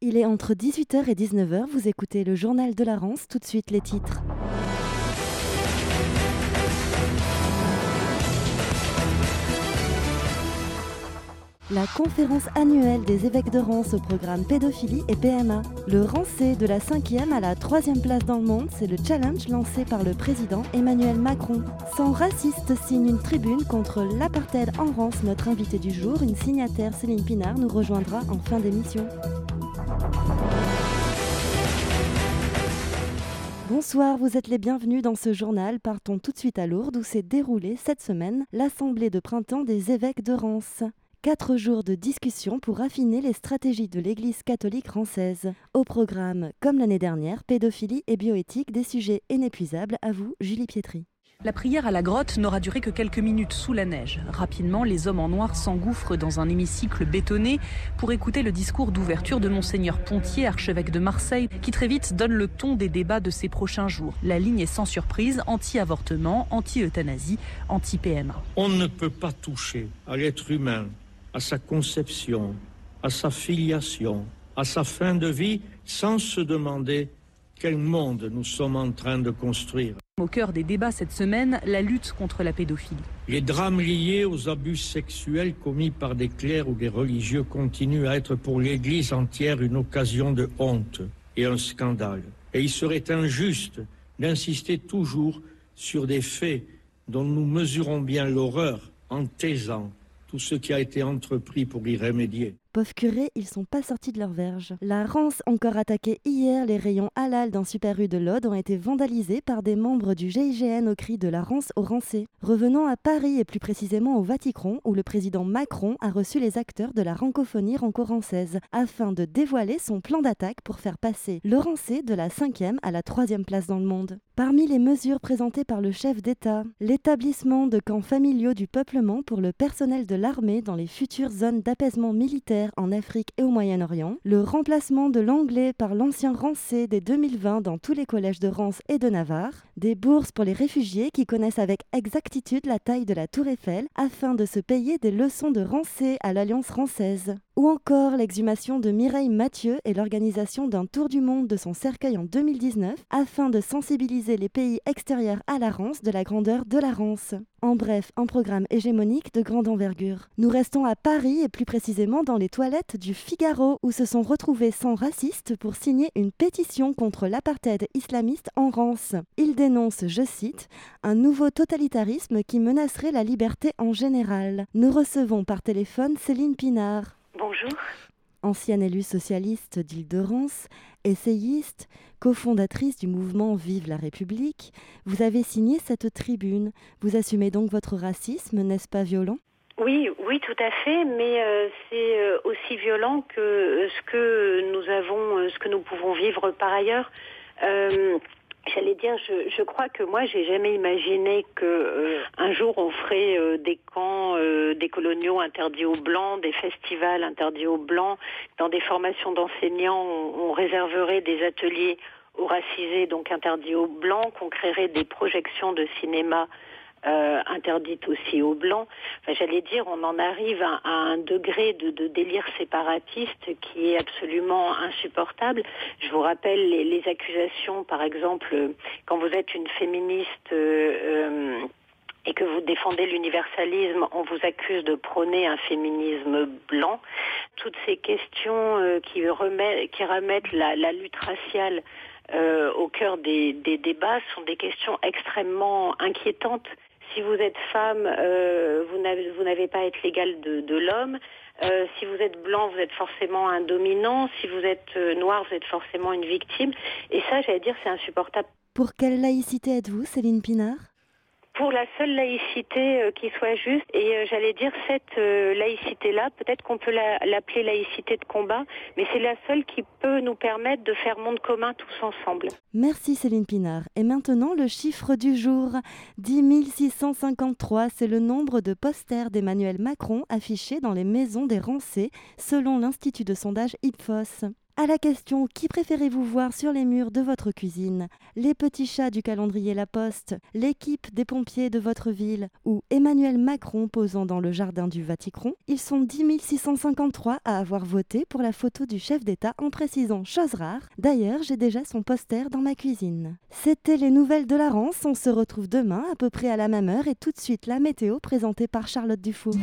Il est entre 18h et 19h, vous écoutez le journal de la Rance, tout de suite les titres. La conférence annuelle des évêques de Rance au programme pédophilie et PMA. Le rancé de la cinquième à la troisième place dans le monde, c'est le challenge lancé par le président Emmanuel Macron. Sans raciste signe une tribune contre l'apartheid en Rance. Notre invité du jour, une signataire Céline Pinard, nous rejoindra en fin d'émission. Bonsoir, vous êtes les bienvenus dans ce journal. Partons tout de suite à Lourdes où s'est déroulée cette semaine l'Assemblée de printemps des évêques de Rance. Quatre jours de discussion pour affiner les stratégies de l'Église catholique française. Au programme, comme l'année dernière, pédophilie et bioéthique, des sujets inépuisables. À vous, Julie Pietri. La prière à la grotte n'aura duré que quelques minutes sous la neige. Rapidement, les hommes en noir s'engouffrent dans un hémicycle bétonné pour écouter le discours d'ouverture de Monseigneur Pontier, archevêque de Marseille, qui très vite donne le ton des débats de ces prochains jours. La ligne est sans surprise anti-avortement, anti-euthanasie, anti-PMA. On ne peut pas toucher à l'être humain, à sa conception, à sa filiation, à sa fin de vie, sans se demander quel monde nous sommes en train de construire. Au cœur des débats cette semaine, la lutte contre la pédophilie. Les drames liés aux abus sexuels commis par des clercs ou des religieux continuent à être pour l'Église entière une occasion de honte et un scandale. Et il serait injuste d'insister toujours sur des faits dont nous mesurons bien l'horreur en taisant tout ce qui a été entrepris pour y remédier. Pauvres curés, ils sont pas sortis de leur verge. La Rance, encore attaquée hier, les rayons halal d'un Super U de l'Aude ont été vandalisés par des membres du GIGN au cri de la Rance au Rancé. Revenons à Paris et plus précisément au Vatican, où le président Macron a reçu les acteurs de la rancophonie ranco-rançaise afin de dévoiler son plan d'attaque pour faire passer le Rancé de la cinquième à la troisième place dans le monde. Parmi les mesures présentées par le chef d'État, l'établissement de camps familiaux du peuplement pour le personnel de l'armée dans les futures zones d'apaisement militaire en Afrique et au Moyen-Orient, le remplacement de l'anglais par l'ancien rancé dès 2020 dans tous les collèges de Rance et de Navarre, des bourses pour les réfugiés qui connaissent avec exactitude la taille de la tour Eiffel afin de se payer des leçons de rancé à l'Alliance française ou encore l'exhumation de Mireille Mathieu et l'organisation d'un tour du monde de son cercueil en 2019 afin de sensibiliser les pays extérieurs à la Rance de la grandeur de la Rance. En bref, un programme hégémonique de grande envergure. Nous restons à Paris et plus précisément dans les toilettes du Figaro où se sont retrouvés 100 racistes pour signer une pétition contre l'apartheid islamiste en Rance. Ils dénoncent, je cite, un nouveau totalitarisme qui menacerait la liberté en général. Nous recevons par téléphone Céline Pinard. Bonjour. Ancienne élue socialiste d'Île-de-Rance, essayiste, cofondatrice du mouvement Vive la République, vous avez signé cette tribune. Vous assumez donc votre racisme, n'est-ce pas violent? Oui, oui, tout à fait, mais euh, c'est euh, aussi violent que ce que nous avons, euh, ce que nous pouvons vivre par ailleurs. Je, je, crois que moi, j'ai jamais imaginé que euh, un jour on ferait euh, des camps, euh, des coloniaux interdits aux blancs, des festivals interdits aux blancs, dans des formations d'enseignants, on, on, réserverait des ateliers aux racisés, donc interdits aux blancs, qu'on créerait des projections de cinéma euh, interdite aussi aux blancs. Enfin, J'allais dire, on en arrive à, un degré de, délire séparatiste qui est absolument insupportable. Je vous rappelle les, accusations, par exemple, quand vous êtes une féministe. Euh, et que vous défendez l'universalisme, on vous accuse de prôner un féminisme blanc. Toutes ces questions euh, qui, remettent, qui remettent la, lutte raciale euh, au cœur des, débats sont des questions extrêmement inquiétantes si vous êtes femme, euh, vous n'avez pas à être l'égal de, l'homme. Euh, si vous êtes blanc, vous êtes forcément un dominant. Si vous êtes euh, noir, vous êtes forcément une victime. Et ça, j'allais dire, c'est insupportable. Pour quelle laïcité êtes-vous, Céline Pinard? Pour la seule laïcité euh, qui soit juste. Et euh, j'allais dire cette euh, laïcité-là, peut-être qu'on peut l'appeler la, laïcité de combat, mais c'est la seule qui peut nous permettre de faire monde commun tous ensemble. Merci Céline Pinard. Et maintenant le chiffre du jour. 10 653, c'est le nombre de posters d'Emmanuel Macron affichés dans les maisons des Rancés, selon l'Institut de sondage Ipsos. À la question qui préférez-vous voir sur les murs de votre cuisine? Les petits chats du calendrier La Poste, l'équipe des pompiers de votre ville ou Emmanuel Macron posant dans le jardin du Vatican? Ils sont 10 653 à avoir voté pour la photo du chef d'État en précisant chose rare. D'ailleurs, j'ai déjà son poster dans ma cuisine. C'était les nouvelles de la Rance. On se retrouve demain à peu près à la même heure et tout de suite la météo présentée par Charlotte Dufour.